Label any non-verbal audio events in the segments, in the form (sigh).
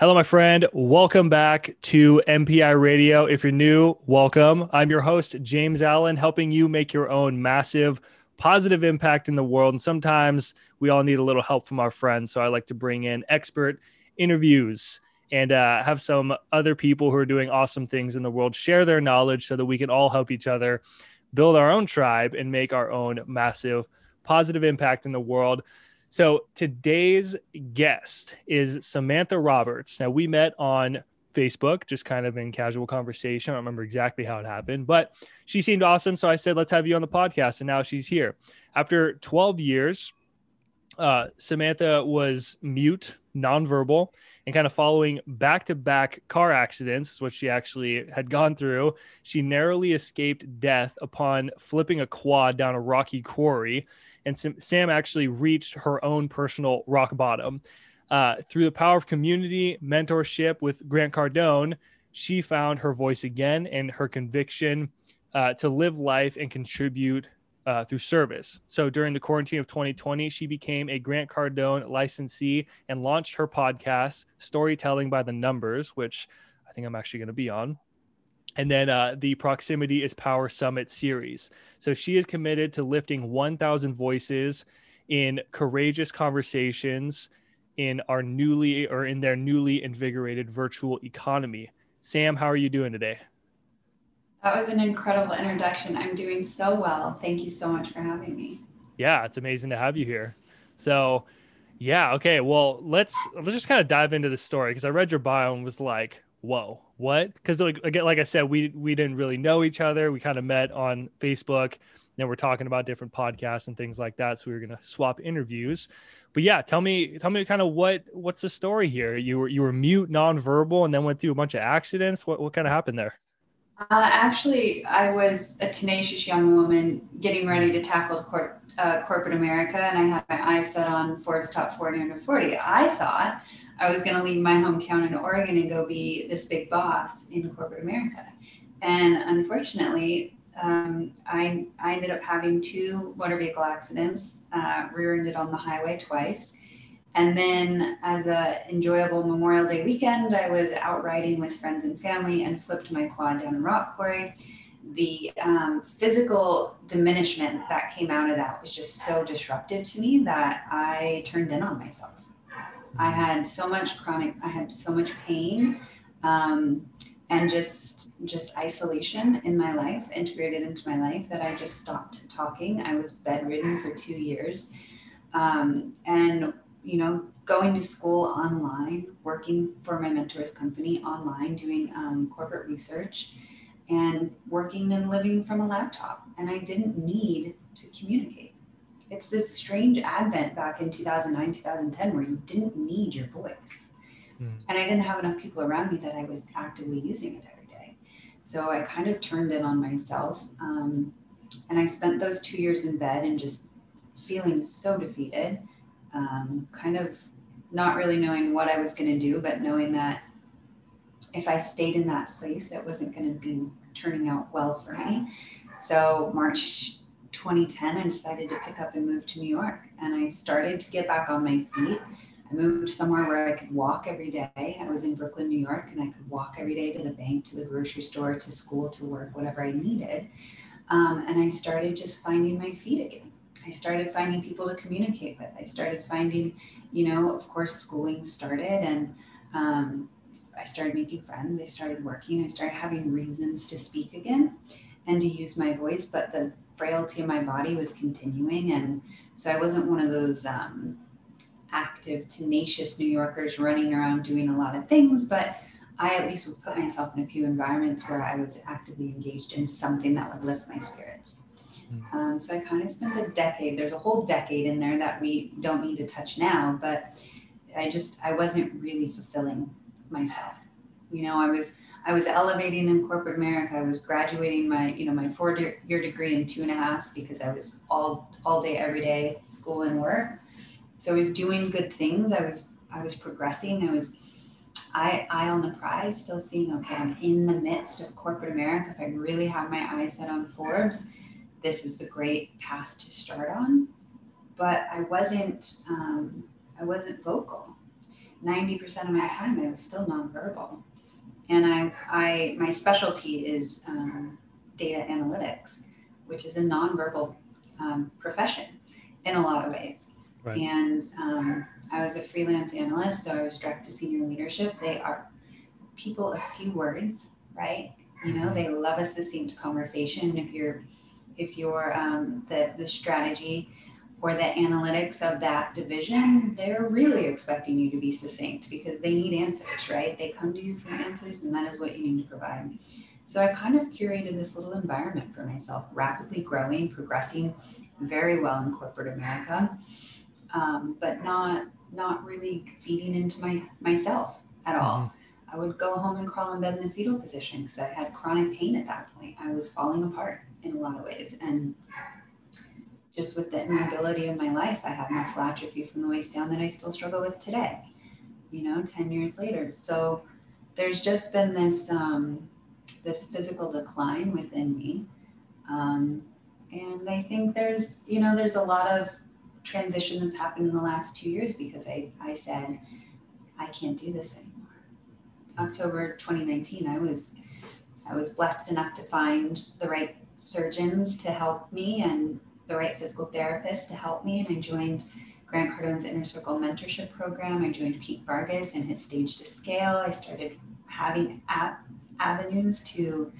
Hello, my friend. Welcome back to MPI Radio. If you're new, welcome. I'm your host, James Allen, helping you make your own massive positive impact in the world. And sometimes we all need a little help from our friends. So I like to bring in expert interviews and uh, have some other people who are doing awesome things in the world share their knowledge so that we can all help each other build our own tribe and make our own massive positive impact in the world. So today's guest is Samantha Roberts. Now we met on Facebook, just kind of in casual conversation. I don't remember exactly how it happened, but she seemed awesome. So I said, let's have you on the podcast. And now she's here. After 12 years, uh, Samantha was mute, nonverbal, and kind of following back to back car accidents, which she actually had gone through. She narrowly escaped death upon flipping a quad down a rocky quarry and Sam actually reached her own personal rock bottom. Uh, through the power of community, mentorship with Grant Cardone, she found her voice again and her conviction uh, to live life and contribute uh, through service. So during the quarantine of 2020, she became a Grant Cardone licensee and launched her podcast, Storytelling by the Numbers, which I think I'm actually going to be on and then uh, the Proximity is Power Summit series. So she is committed to lifting 1,000 voices in courageous conversations in our newly or in their newly invigorated virtual economy. Sam, how are you doing today? That was an incredible introduction. I'm doing so well. Thank you so much for having me. Yeah, it's amazing to have you here. So, yeah, okay. Well, let's let's just kind of dive into the story because I read your bio and was like, whoa, what? Because like again, like I said, we we didn't really know each other. We kind of met on Facebook. Then we're talking about different podcasts and things like that. So we were gonna swap interviews. But yeah, tell me, tell me kind of what what's the story here? You were you were mute, nonverbal, and then went through a bunch of accidents. What what kind of happened there? Uh, actually, I was a tenacious young woman getting ready to tackle uh, corporate America, and I had my eyes set on Forbes Top 40 under 40. I thought I was going to leave my hometown in Oregon and go be this big boss in corporate America. And unfortunately, um, I, I ended up having two motor vehicle accidents, uh, rear-ended on the highway twice. And then as a enjoyable Memorial Day weekend, I was out riding with friends and family and flipped my quad down a rock quarry. The um, physical diminishment that came out of that was just so disruptive to me that I turned in on myself. I had so much chronic, I had so much pain um, and just just isolation in my life, integrated into my life that I just stopped talking. I was bedridden for two years. Um, and, you know, going to school online, working for my mentor's company online, doing um, corporate research and working and living from a laptop. And I didn't need to communicate it's this strange advent back in 2009 2010 where you didn't need your voice. Mm. and i didn't have enough people around me that i was actively using it every day. So i kind of turned in on myself um, and i spent those two years in bed and just feeling so defeated um, kind of not really knowing what i was going to do but knowing that if i stayed in that place it wasn't going to be turning out well for me. So march 2010, I decided to pick up and move to New York. And I started to get back on my feet. I moved somewhere where I could walk every day. I was in Brooklyn, New York, and I could walk every day to the bank, to the grocery store, to school, to work, whatever I needed. Um, and I started just finding my feet again. I started finding people to communicate with. I started finding, you know, of course, schooling started and um, I started making friends. I started working. I started having reasons to speak again and to use my voice. But the frailty of my body was continuing. And so I wasn't one of those um, active, tenacious New Yorkers running around doing a lot of things, but I at least would put myself in a few environments where I was actively engaged in something that would lift my spirits. Hmm. Um, so I kind of spent a decade, there's a whole decade in there that we don't need to touch now, but I just, I wasn't really fulfilling myself. You know, I was I was elevating in corporate America. I was graduating my, you know, my four year degree in two and a half because I was all all day, every day, school and work. So I was doing good things. I was I was progressing. I was I eye on the prize, still seeing, okay, I'm in the midst of corporate America. If I really have my eyes set on Forbes, this is the great path to start on. But I wasn't um, I wasn't vocal 90% of my time I was still nonverbal. And I, I my specialty is um, data analytics, which is a nonverbal um, profession in a lot of ways. Right. And um, I was a freelance analyst, so I was direct to senior leadership. They are people of few words, right? You know, they love a succinct conversation. If you're if you're um, the the strategy or the analytics of that division, they're really expecting you to be succinct because they need answers, right? They come to you for answers, and that is what you need to provide. So I kind of curated this little environment for myself, rapidly growing, progressing very well in corporate America, um, but not not really feeding into my myself at all. Mm-hmm. I would go home and crawl in bed in the fetal position because I had chronic pain at that point. I was falling apart in a lot of ways, and just with the immobility of my life, I have muscle atrophy from the waist down that I still struggle with today, you know, 10 years later. So there's just been this, um, this physical decline within me. Um, and I think there's, you know, there's a lot of transition that's happened in the last two years because I, I said, I can't do this anymore. October 2019, I was, I was blessed enough to find the right surgeons to help me and the right physical therapist to help me. And I joined Grant Cardone's Inner Circle Mentorship Program. I joined Pete Vargas and his Stage to Scale. I started having avenues to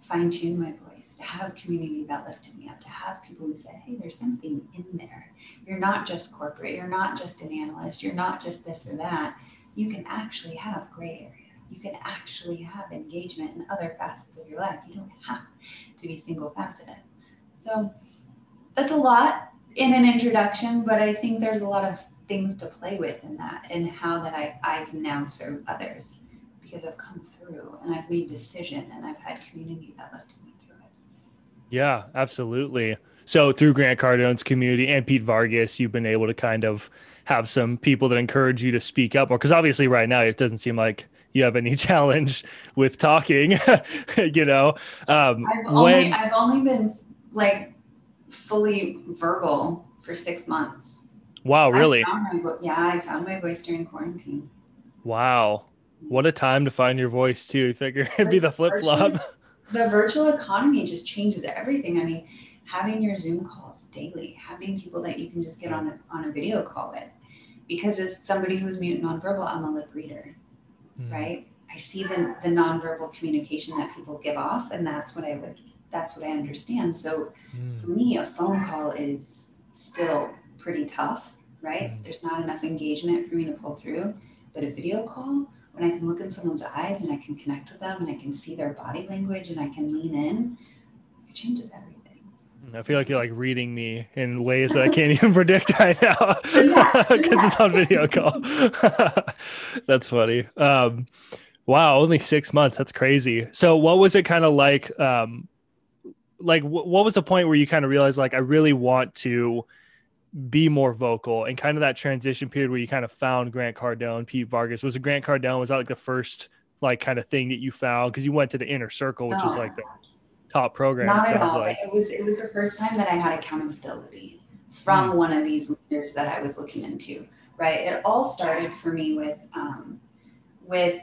fine tune my voice, to have community that lifted me up, to have people who said, hey, there's something in there. You're not just corporate, you're not just an analyst, you're not just this or that. You can actually have gray area. You can actually have engagement in other facets of your life. You don't have to be single faceted. So that's a lot in an introduction, but I think there's a lot of things to play with in that and how that I, I can now serve others because I've come through and I've made decision and I've had community that lifted me through it. Yeah, absolutely. So through Grant Cardone's community and Pete Vargas, you've been able to kind of have some people that encourage you to speak up more because obviously right now it doesn't seem like you have any (laughs) challenge with talking (laughs) you know um, I've, only, when, I've only been like fully verbal for six months. Wow, really? I yeah, I found my voice during quarantine. Wow. What a time to find your voice too. You figure it'd be the flip flop. (laughs) The virtual economy just changes everything. I mean, having your Zoom calls daily, having people that you can just get on a, on a video call with. Because as somebody who's mute and nonverbal, I'm a lip reader, mm. right? I see the, the nonverbal communication that people give off, and that's what I would that's what I understand. So mm. for me, a phone call is still pretty tough, right? Mm. There's not enough engagement for me to pull through. But a video call, when I can look in someone's eyes and I can connect with them and I can see their body language and I can lean in, it changes everything. I feel like you're like reading me in ways that I can't even (laughs) predict right now (laughs) because it's on video call. (laughs) That's funny. Um, wow, only six months. That's crazy. So, what was it kind of like um, like w- what was the point where you kind of realized like I really want to be more vocal and kind of that transition period where you kind of found Grant Cardone, Pete Vargas. Was it Grant Cardone? Was that like the first like kind of thing that you found? Because you went to the inner circle, which no. is like the top program. Not at all. Like. It was it was the first time that I had accountability from mm. one of these leaders that I was looking into. Right. It all started for me with um, with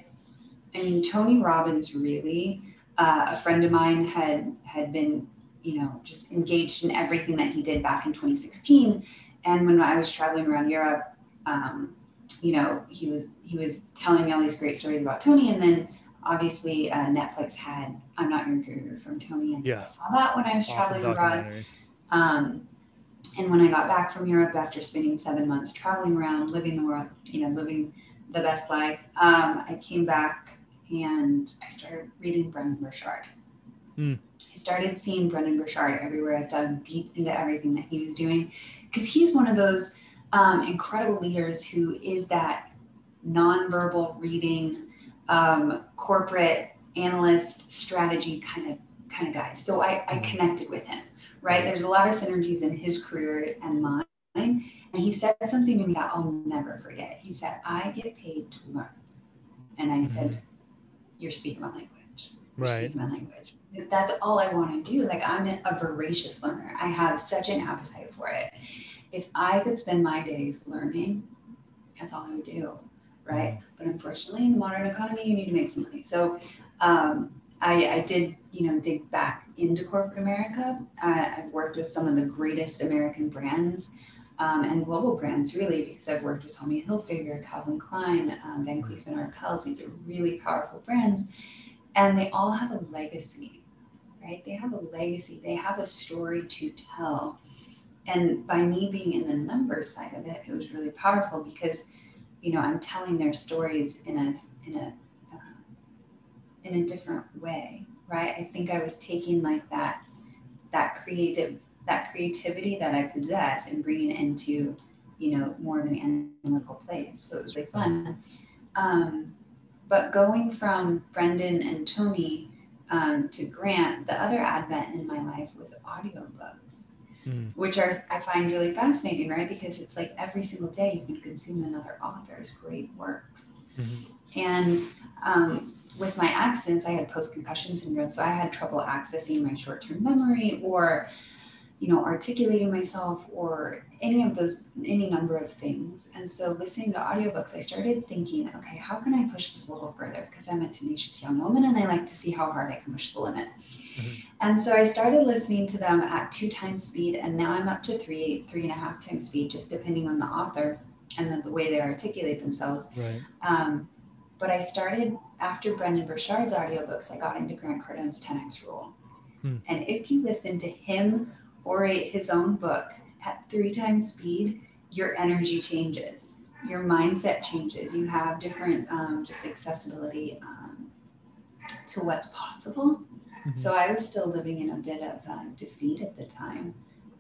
I mean Tony Robbins really uh, a friend of mine had had been you know just engaged in everything that he did back in 2016 and when i was traveling around europe um, you know he was he was telling me all these great stories about tony. And then obviously uh, netflix had i'm not your guru from tony. And yeah. so i saw that when i was awesome traveling abroad. um, and when i got back from europe after spending seven months traveling around living the world you know living the best life um, i came back and I started reading Brendon Burchard. Mm. I started seeing Brendon Burchard everywhere. I dug deep into everything that he was doing because he's one of those um, incredible leaders who is that nonverbal reading, um, corporate analyst strategy kind of kind of guy. So I, I hmm. connected with him. Right, there's a lot of synergies in his career and mine. And he said something to me that I'll never forget. He said, I get paid to learn. And I said, mm-hmm you're speaking my language. You're right. speaking my language. Because that's all I want to do. Like I'm a voracious learner. I have such an appetite for it. If I could spend my days learning, that's all I would do. right? But unfortunately, in the modern economy, you need to make some money. So um, I, I, did, you know, dig back into corporate America. I, I've worked with some of the greatest American brands um, and global brands, really, because I've worked with Tommy Hilfiger, Calvin Klein, um, Van Cleef and Arpels. These are really powerful brands, and they all have a legacy, right? They have a legacy. They have a story to tell. And by me being in the numbers side of it, it was really powerful because, you know, I'm telling their stories in a in a uh, in a different way, right? I think I was taking like that that creative that creativity that I possess and bringing it into, you know, more of an analytical place. So it was really fun. Um, but going from Brendon and Tony um, to Grant, the other advent in my life was audiobooks, mm. which are I find really fascinating, right? Because it's like every single day you can consume another author's great works. Mm-hmm. And um, with my accidents, I had post concussion syndrome, so I had trouble accessing my short term memory or you know, articulating myself or any of those, any number of things. And so listening to audiobooks, I started thinking, okay, how can I push this a little further? Because I'm a tenacious young woman and I like to see how hard I can push the limit. Mm-hmm. And so I started listening to them at two times speed, and now I'm up to three, three and a half times speed, just depending on the author and the, the way they articulate themselves. Right. Um, but I started after brendon Burchard's audiobooks, I got into Grant Cardone's 10x rule. Hmm. And if you listen to him orate his own book at three times speed, your energy changes, your mindset changes. You have different um, just accessibility um, to what's possible. Mm-hmm. So I was still living in a bit of uh, defeat at the time.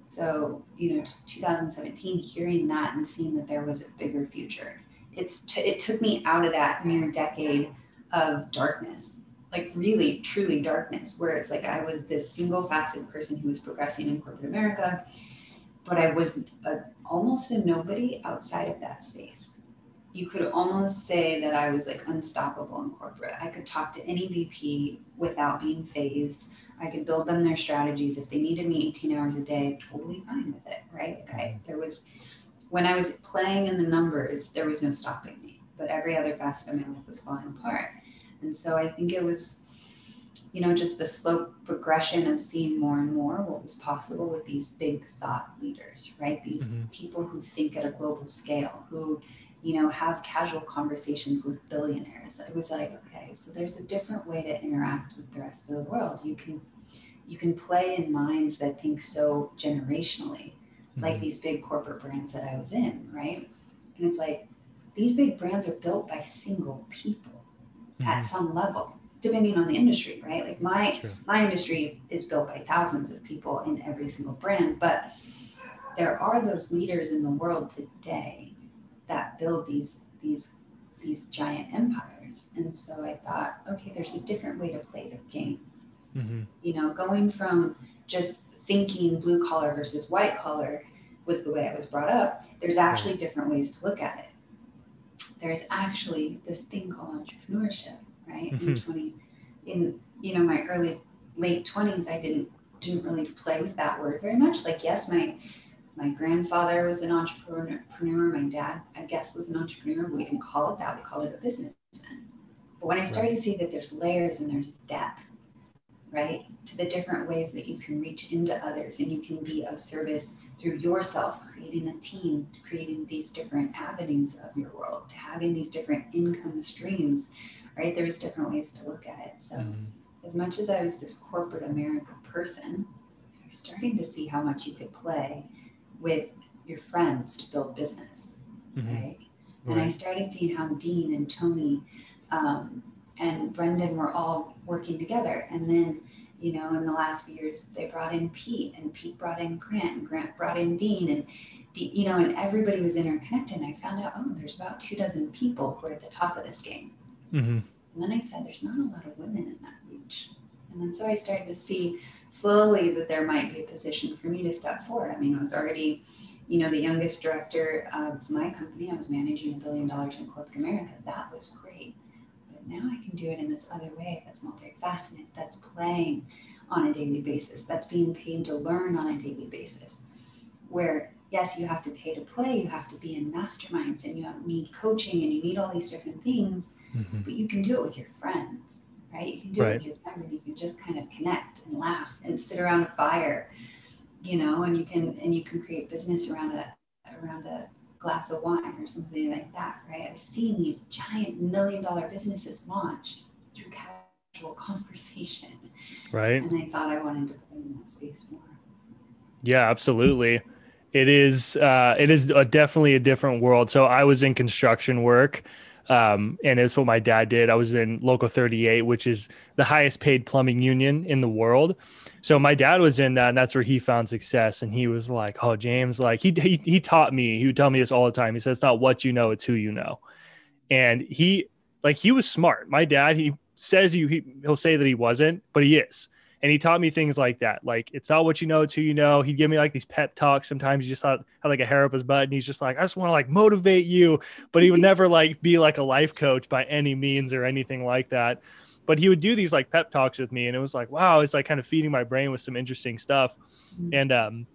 So you know, 2017, hearing that and seeing that there was a bigger future, it's t- it took me out of that near decade of darkness like really truly darkness where it's like I was this single faceted person who was progressing in corporate America, but I was a, almost a nobody outside of that space. You could almost say that I was like unstoppable in corporate. I could talk to any VP without being phased. I could build them their strategies. If they needed me 18 hours a day, totally fine with it, right? Like I, mm-hmm. there was, when I was playing in the numbers, there was no stopping me. But every other facet of my life was falling apart. And so I think it was, you know, just the slow progression of seeing more and more what was possible with these big thought leaders, right? These mm-hmm. people who think at a global scale, who, you know, have casual conversations with billionaires. It was like, okay, so there's a different way to interact with the rest of the world. You can you can play in minds that think so generationally, mm-hmm. like these big corporate brands that I was in, right? And it's like these big brands are built by single people mm-hmm. at some level depending on the industry right like my True. my industry is built by thousands of people in every single brand but there are those leaders in the world today that build these these these giant empires and so i thought okay there's a different way to play the game mm-hmm. you know going from just thinking blue collar versus white collar was the way i was brought up there's actually different ways to look at it there's actually this thing called entrepreneurship, right? Mm-hmm. In 20, in you know my early late 20s, I didn't didn't really play with that word very much. Like yes, my my grandfather was an entrepreneur. My dad, I guess, was an entrepreneur. We didn't call it that. We called it a businessman. But when I started right. to see that there's layers and there's depth, right, to the different ways that you can reach into others and you can be of service through yourself, creating a team, creating these different avenues of your world, to having these different income streams, right? There's different ways to look at it. So, mm-hmm. as much as I was this corporate America person, I was starting to see how much you could play with your friends to build business, mm-hmm. right? right? And I started seeing how Dean and Tony um, and Brendon were all working together. And then you know, in the last few years, they brought in Pete, and Pete brought in Grant, and Grant brought in Dean, and you know, and everybody was interconnected. And I found out, oh, there's about two dozen people who are at the top of this game. Mm-hmm. And then I said, there's not a lot of women in that reach. And then so I started to see slowly that there might be a position for me to step forward. I mean, I was already, you know, the youngest director of my company. I was managing a billion dollars in corporate America. That was great now I can do it in this other way that's multifaceted, that's playing on a daily basis, that's being paid to learn on a daily basis, where yes, you have to pay to play, you have to be in masterminds, and you need coaching, and you need all these different things. Mm-hmm. But you can do it with your friends, right? You can do right. it with your friends, and you can just kind of connect and laugh and sit around a fire, you know, and you can and you can create business around a around a glass of wine or something like that, right? I've seen these giant million dollar businesses launch through casual (laughs) conversation. Right. And I thought I wanted to play in that space more. Yeah, absolutely. It is uh, it is a, definitely a different world. So I was in construction work. Um, and it's what my dad did. I was in Local 38, which is the highest paid plumbing union in the world. So my dad was in that, and that's where he found success. And he was like, "Oh, James, like he he he taught me. He would tell me this all the time. He says, "It's not what you know, it's who you know." And he like he was smart. My dad, he says he, he he'll say that he wasn't, but he is and he taught me things like that. Like it's not what you know, it's who you know. He'd give me like these pep talks. Sometimes he just thought had like a hair up his butt, and he's just like, I just want to like motivate you, but he would (laughs) never like be like a life coach by any means or anything like that. But he would do these like pep talks with me, and it was like, wow, it's like kind of feeding my brain with some interesting stuff. Mm-hmm. And um,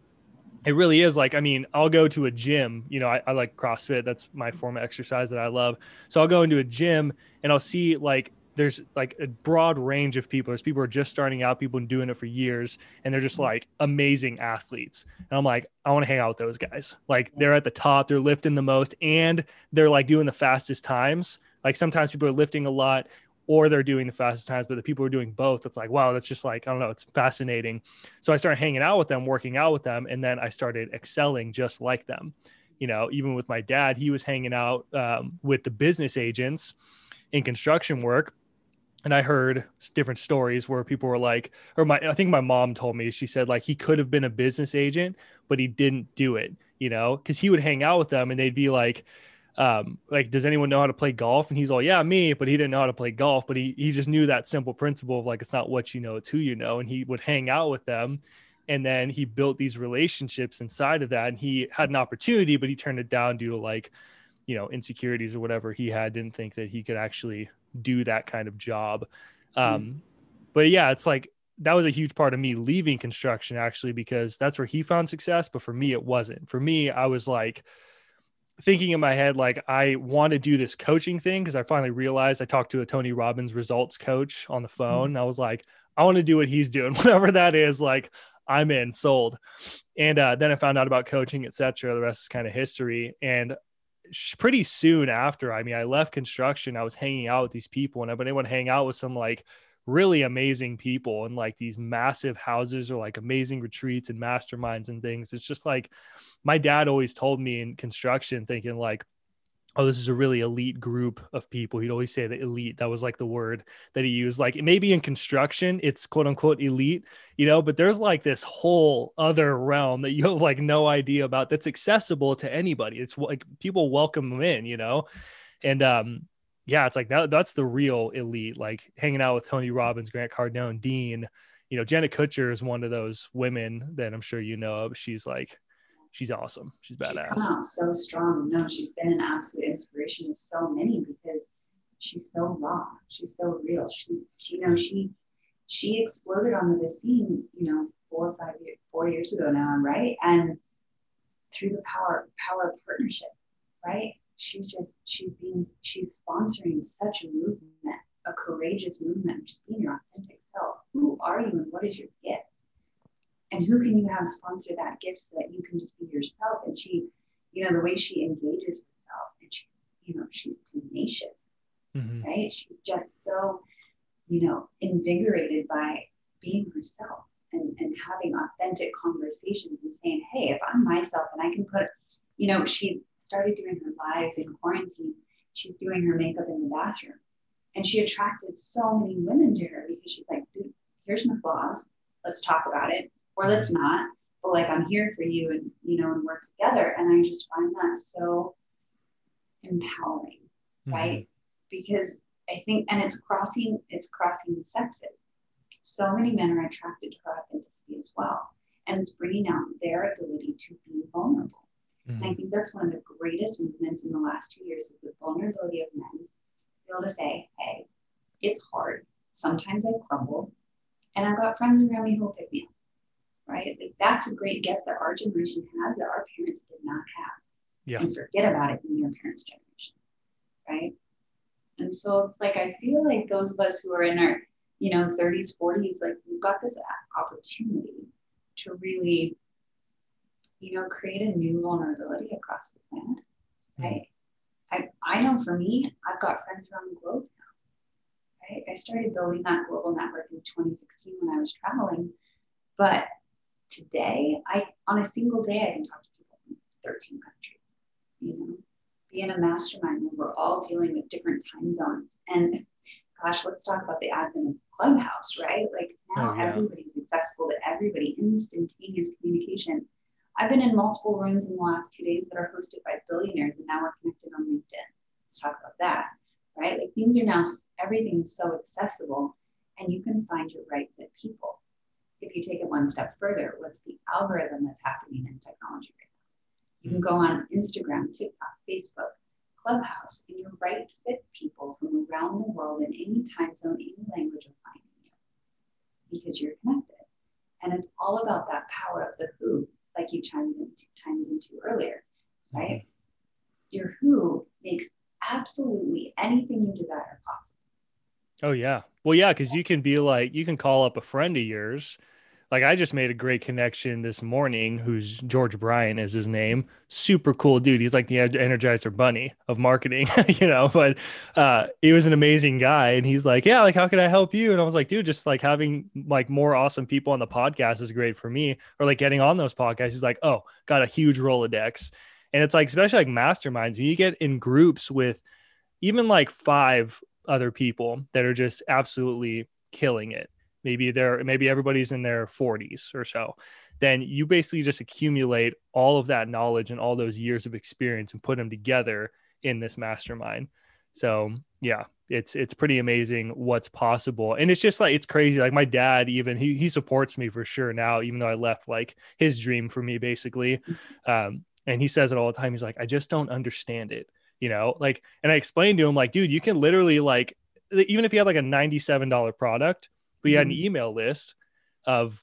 it really is like, I mean, I'll go to a gym, you know, I, I like CrossFit. That's my form of exercise that I love. So I'll go into a gym and I'll see like there's like a broad range of people. There's people who are just starting out, people doing it for years, and they're just like amazing athletes. And I'm like, I want to hang out with those guys. Like they're at the top, they're lifting the most, and they're like doing the fastest times. Like sometimes people are lifting a lot or they're doing the fastest times, but the people who are doing both, it's like, wow, that's just like, I don't know, it's fascinating. So I started hanging out with them, working out with them, and then I started excelling just like them. You know, even with my dad, he was hanging out um, with the business agents in construction work and I heard different stories where people were like, or my, I think my mom told me, she said like he could have been a business agent, but he didn't do it, you know, because he would hang out with them and they'd be like, um, like, does anyone know how to play golf? And he's all, yeah, me, but he didn't know how to play golf, but he, he just knew that simple principle of like, it's not what you know, it's who you know. And he would hang out with them. And then he built these relationships inside of that. And he had an opportunity, but he turned it down due to like, you know, insecurities or whatever he had, didn't think that he could actually do that kind of job. Hmm. Um, mm. But yeah, it's like that was a huge part of me leaving construction actually because that's where he found success. But for me, it wasn't. For me, I was like thinking in my head, like, I want to do this coaching thing because I finally realized I talked to a Tony Robbins results coach on the hmm. phone. Mm. I was like, I want to do what he's doing, (laughs) whatever that is. Like, I'm in, sold. And uh, then I found out about coaching, etc. The rest is kind of history. And pretty soon after, I mean, I left construction, I was hanging out with these people and I've been able to hang out with some like really amazing people and like these massive houses or like amazing retreats and masterminds and things. It's just like my dad always told me in construction, thinking like, oh, this is a really elite group of people. He'd always say the elite. That was like the word that he used. Like maybe in construction, it's quote unquote elite, you know, but there's like this whole other realm that you have like no idea about that's accessible to anybody. It's like people welcome them in, you know? And um, yeah, it's like that, that's the real elite, like hanging out with Tony Robbins, Grant Cardone, Dean. You know, Jenna Kutcher is one of those women that I'm sure you know of. She's like she's awesome. She's badass. She's come out so strong. No, she's been an absolute inspiration to so many because she's so raw. She's so real. She, she, you know, mm-hmm. she, she exploded onto the scene, you know, four or five years, four years ago now, right? And through the power, power of partnership, right? She's just, she's being, she's sponsoring such a movement, a courageous movement, just being your authentic self. Who are you and what is your gift? and who can you have sponsor that gift so that you can just be yourself and she you know the way she engages herself and she's you know she's tenacious mm-hmm. right she's just so you know invigorated by being herself and, and having authentic conversations and saying hey if i'm myself and i can put you know she started doing her lives in quarantine. She's doing her makeup in the bathroom. And she attracted so many women to her because she's like dude here's my flaws. Let's talk about it. Or let's not. But like i'm here for you and you know and work together. And i just find that so empowering mm-hmm. right? Because i think and it's crossing it's crossing the sexes. So many men are attracted to her authenticity as well. And it's bringing out their ability to be vulnerable mm-hmm. and i think that's one of the greatest movements in the last two years is the vulnerability of men to be able to say hey it's hard sometimes i crumble and i've got friends around me who'll pick me up right? Like that's a great gift that our generation has that our parents did not have. Yeah. And forget about it in their parents' generation. Right. And so it's like I feel like those of us who are in our, you know, 30s, 40s, like we've got this opportunity to really, you know, create a new vulnerability across the planet. Hmm. Right. I, I know for me, I've got friends around the globe now. Right. I started building that global network in 2016 when I was traveling. But today, I on a single day I can talk to people from 13 countries. You know, be in a mastermind where we're all dealing with different time zones. And gosh, let's talk about the advent of Clubhouse, right? Like now oh, yeah. everybody's accessible to everybody, instantaneous communication. I've been in multiple rooms in the last two days that are hosted by billionaires, and now we're connected on LinkedIn. Let's talk about that, right? Like things are now, everything's so accessible, and you can find your right fit people. If you take it one step further, what's the algorithm that's happening in technology right now? You can go on Instagram, TikTok, Facebook, Clubhouse, and you right fit people from around the world in any time zone, any language are finding you because you're connected. And it's all about that power of the who like you chimed into, chimed into earlier, right? Mm-hmm. Your who makes absolutely anything you desire possible. Oh yeah. Well, yeah, because you can be like, you can call up a friend of yours. Like I just made a great connection this morning. Who's George Bryan is his name. Super cool dude. He's like the Energizer Bunny of marketing, (laughs) you know. But uh, he was an amazing guy, and he's like, yeah, like how can I help you? And I was like, dude, just like having like more awesome people on the podcast is great for me, or like getting on those podcasts. He's like, oh, got a huge Rolodex, and it's like especially like masterminds when you get in groups with even like five other people that are just absolutely killing it maybe they're maybe everybody's in their 40s or so then you basically just accumulate all of that knowledge and all those years of experience and put them together in this mastermind. So yeah it's it's pretty amazing what's possible. And it's just like it's crazy. Like my dad even he, he supports me for sure now even though i left like his dream for me basically. Um, and he says it all the time. He's like i just don't understand it you know? Like and i explained to him like dude you can literally like even if you had like a $97 product you had an email list of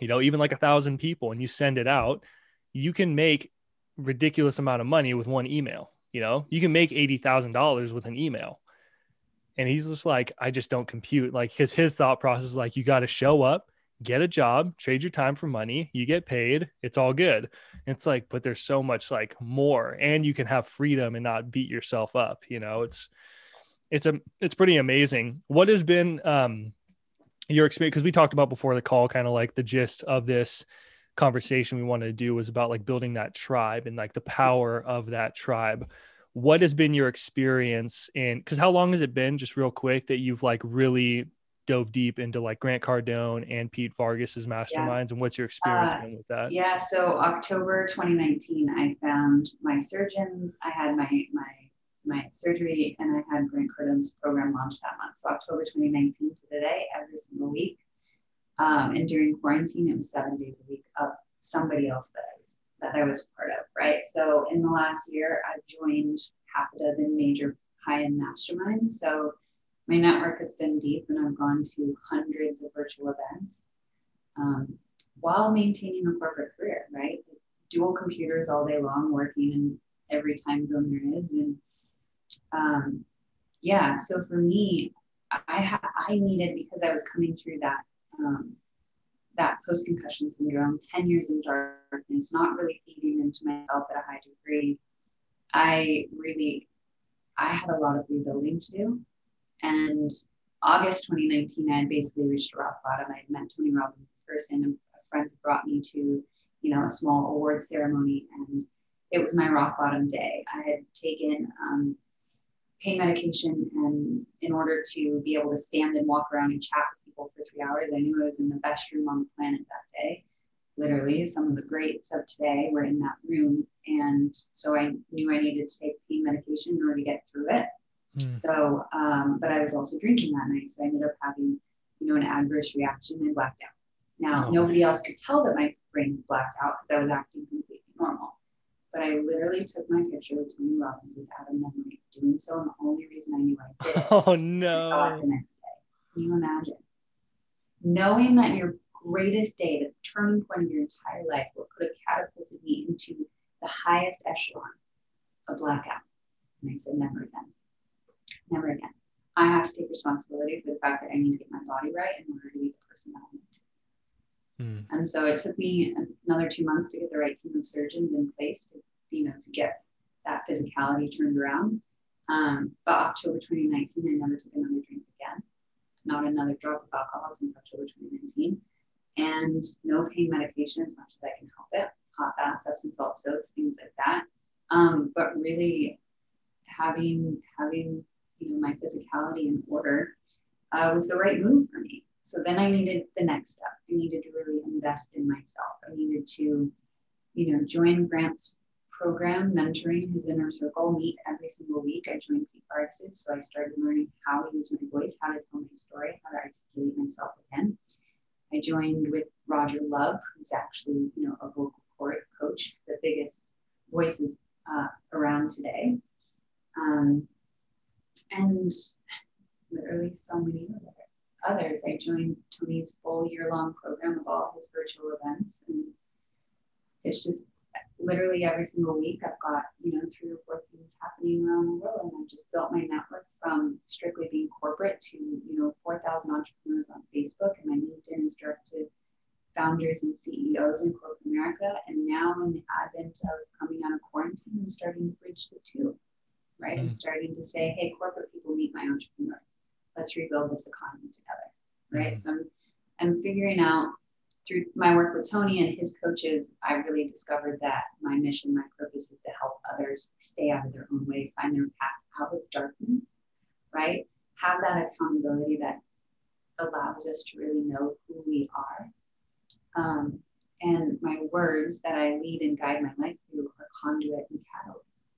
you know even like a thousand people and you send it out you can make ridiculous amount of money with one email you know? You can make $80000 with an email. And he's just like i just don't compute. Like his his thought process is like you got to show up get a job trade your time for money you get paid it's all good. It's like but there's so much like more and you can have freedom and not beat yourself up you know? It's it's a it's pretty amazing. What has been um your experience because we talked about before the call kind of like the gist of this conversation we wanted to do was about like building that tribe and like the power of that tribe. What has been your experience in because how long has it been just real quick that you've like really dove deep into like grant cardone and pete vargas's masterminds yeah. and what's your experience uh, been with that? yeah so october 2019 i found my surgeons. I had my my my surgery and I had Grant Cardone's program launched that month. So October 2019 to today, every single week. Um, and during quarantine, it was seven days a week of somebody else that I was that I was part of, right? So in the last year, I've joined half a dozen major high-end masterminds. So my network has been deep and I've gone to hundreds of virtual events um, while maintaining a corporate career, right? Dual computers all day long, working in every time zone there is. And um, yeah, so for me, I ha- I needed because I was coming through that um, that post concussion syndrome, ten years in darkness, not really feeding into myself at a high degree. I really I had a lot of rebuilding to do, and August 2019, I had basically reached a rock bottom. I had met Tony Robbins first, and a friend brought me to you know a small award ceremony, and it was my rock bottom day. I had taken um, pain medication and in order to be able to stand and walk around and chat with people for three hours, I knew I was in the best room on the planet that day. Literally, some of the greats of today were in that room. And so I knew I needed to take pain medication in order to get through it. Mm. So, um, but I was also drinking that night. So I ended up having, you know, an adverse reaction and blacked out. Now, oh. nobody else could tell that my brain blacked out because I was acting completely normal. But I literally took my picture with Tony Robbins without a memory doing so. And the only reason I knew I did (laughs) oh, no. I saw it the next day. Can you imagine? Knowing that your greatest day, the turning point of your entire life, what could have catapulted me into the highest echelon, a blackout. And I said, never again. Never again. I have to take responsibility for the fact that I need to get my body right in order to be the person that I need to. Mm. And so it took me another two months to get the right team of surgeons in place to, you know, to get that physicality turned around. Um, but October 2019, I never took another drink again. Not another drop of alcohol since October 2019. And no pain medication as much as I can help it. Hot baths, Epsom salt soaks, things like that. Um, but really having having you know my physicality in order uh, was the right move for me. So then I needed the next step. I needed to really invest in myself. I needed to, you know, join Grant's program, mentoring his inner circle, meet every single week. I joined Pete so I started learning how to use my voice, how to tell my story, how to articulate myself again. I joined with Roger Love, who's actually, you know, a vocal court coach, the biggest voices uh, around today. Um, and literally so many others. I joined Tony's full year long program of all his virtual events. And it's just literally every single week I've got, you know, three or four things happening around the world. And I've just built my network from strictly being corporate to, you know, 4,000 entrepreneurs on Facebook. And my LinkedIn is directed founders and CEOs in corporate America. And now in the advent of coming out of quarantine, I'm starting to bridge the two, right? Mm. I'm starting to say, hey, corporate people meet my entrepreneurs. Let's rebuild this economy together, right? Mm. So I'm, I'm figuring out through my work with Tony and his coaches, I really discovered that my mission, my purpose is to help others stay out of their own way, find their path out of darkness, right? Have that accountability that allows us to really know who we are. Um, and my words that I lead and guide my life through are conduit and catalyst.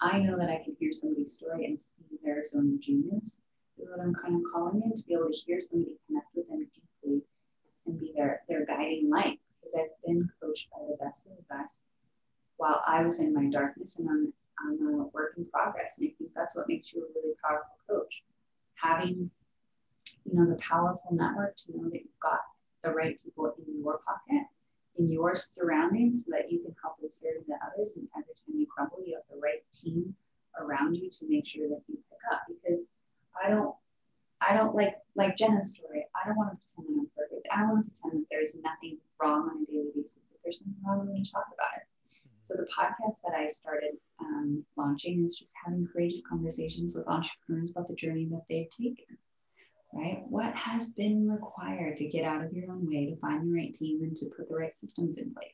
I know that I can hear somebody's story and see their zone of genius. What I'm kind of calling it to be able to hear somebody connect with them deeply and be their, their guiding light because I've been coached by the best of the best while I was in my darkness and I'm, I'm a work in progress. And I think that's what makes you a really powerful coach. Having, you know, the powerful network to know that you've got the right people in your pocket, in your surroundings, so that you can help and serve the others. And every time you crumble, you have the right team around you to make sure that you pick up. Because I don't I don't like Jenna's story. I don't want to pretend that I'm perfect. I don't want to pretend that there's nothing wrong on a daily basis. If there's something wrong, we talk about it. So the podcast that I started um, launching is just having courageous conversations with entrepreneurs about the journey that they've taken. Right? What has been required to get out of your own way to find the right team and to put the right systems in place?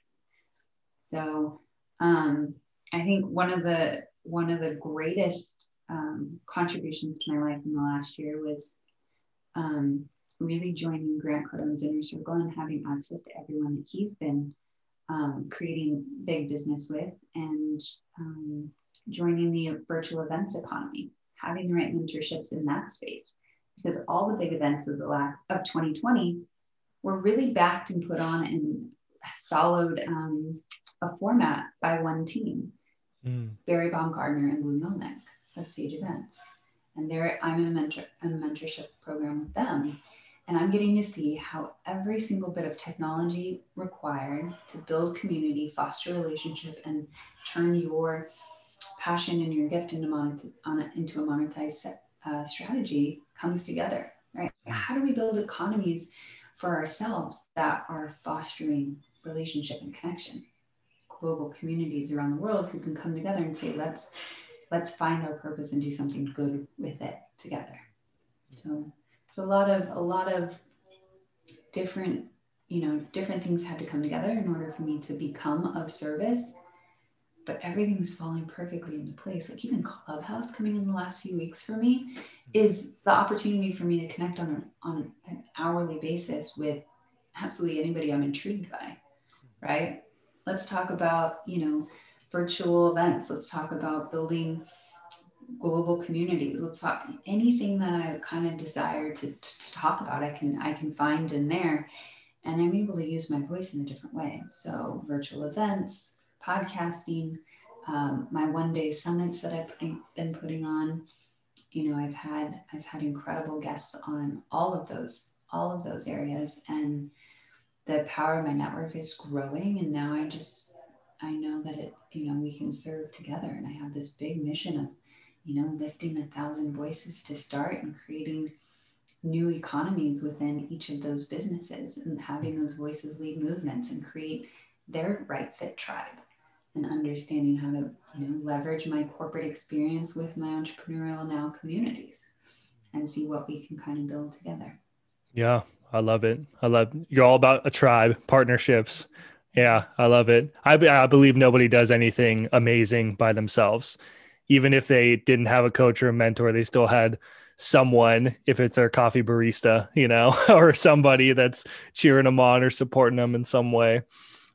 So um, I think one of the one of the greatest um, contributions to my life in the last year was um, really joining Grant Cardone's inner circle and having access to everyone that he's been um, creating big business with and um, joining the virtual events economy, having the right mentorships in that space. Because all the big events of the last of 2020 were really backed and put on and followed um, a format by one team. Mm. Barry Baumgartner and Lou Melnick of Sage Events. And there I'm in a, mentor, a mentorship program with them. And I'm getting to see how every single bit of technology required to build community, foster relationship, and turn your passion and your gift into, monet- a, into a monetized uh, strategy comes together, right? How do we build economies for ourselves that are fostering relationship and connection? Global communities around the world who can come together and say, let's let's find our purpose and do something good with it together. So, so a lot of a lot of different, you know, different things had to come together in order for me to become of service. But everything's falling perfectly into place. Like even Clubhouse coming in the last few weeks for me is the opportunity for me to connect on on an hourly basis with absolutely anybody I'm intrigued by. Right? Let's talk about, you know, virtual events. Let's talk about building global communities. Let's talk anything that I kind of desire to, to, to, talk about. I can I can find in there, and I'm able to use my voice in a different way. So virtual events, podcasting, um, my one day summits that I've putting, been putting on. You know, I've had I've had incredible guests on all of those all of those areas, and the power of my network is growing and now i just i know that it you know we can serve together and i have this big mission of you know lifting a thousand voices to start and creating new economies within each of those businesses and having those voices lead movements and create their right fit tribe and understanding how to you know leverage my corporate experience with my entrepreneurial now communities and see what we can kind of build together. Yeah i love it. I love you're all about a tribe partnerships yeah i love it. I, I believe nobody does anything amazing by themselves. Even if they didn't have a coach or a mentor they still had someone if it's our coffee barista you know (laughs) or somebody that's cheering them on or supporting them in some way.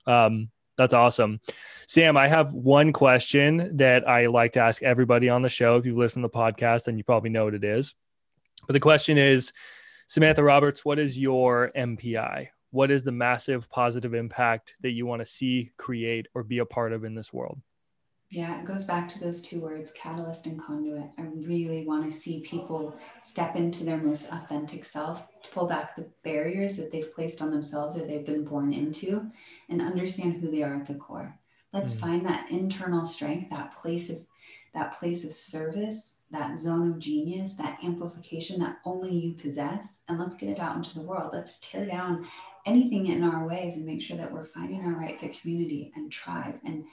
Um, that's awesome. Sam i have one question that i like to ask everybody on the show. If you've listened to the podcast then you probably know what it is. But the question is samantha roberts what is your mpi what is the massive positive impact that you want to see create or be a part of in this world yeah, it goes back to those two words, catalyst and conduit. I really want to see people step into their most authentic self, to pull back the barriers that they've placed on themselves or they've been born into, and understand who they are at the core. Let's mm. find that internal strength, that place of that place of service, that zone of genius, that amplification that only you possess, and let's get it out into the world. Let's tear down anything in our ways and make sure that we're finding our right fit community and tribe and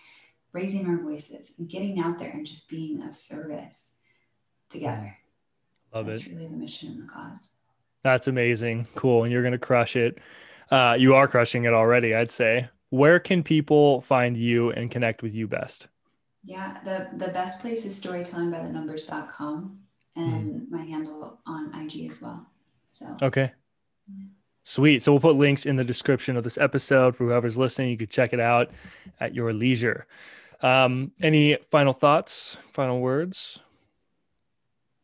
raising our voices and getting out there and just being of service together. Love That's it. really the mission and the cause. That's amazing. Cool. And you're going to crush it. Uh, you are crushing it already, I'd say. Where can people find you and connect with you best? Yeah, the, the best place is storytellingbythenumbers.com and mm. my handle on IG as well. So, okay. Sweet. So we'll put links in the description of this episode for whoever's listening. You could check it out at your leisure. Um, any final thoughts, final words?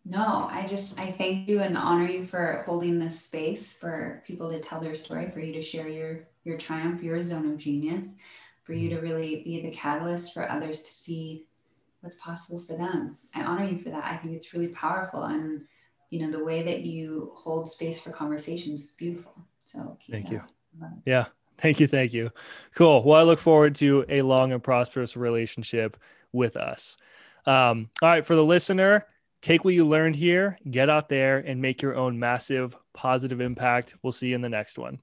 No, I just I thank you and honor you for holding this space for people to tell their story, for you to share your your triumph, your zone of genius, for you to really be the catalyst for others to see what's possible for them. I honor you for that. I think it's really powerful and you know the way that you hold space for conversations is beautiful. So thank you. Yeah. Thank you. Thank you. Cool. Well, I look forward to a long and prosperous relationship with us. Um, all right. For the listener, take what you learned here, get out there and make your own massive positive impact. We'll see you in the next one.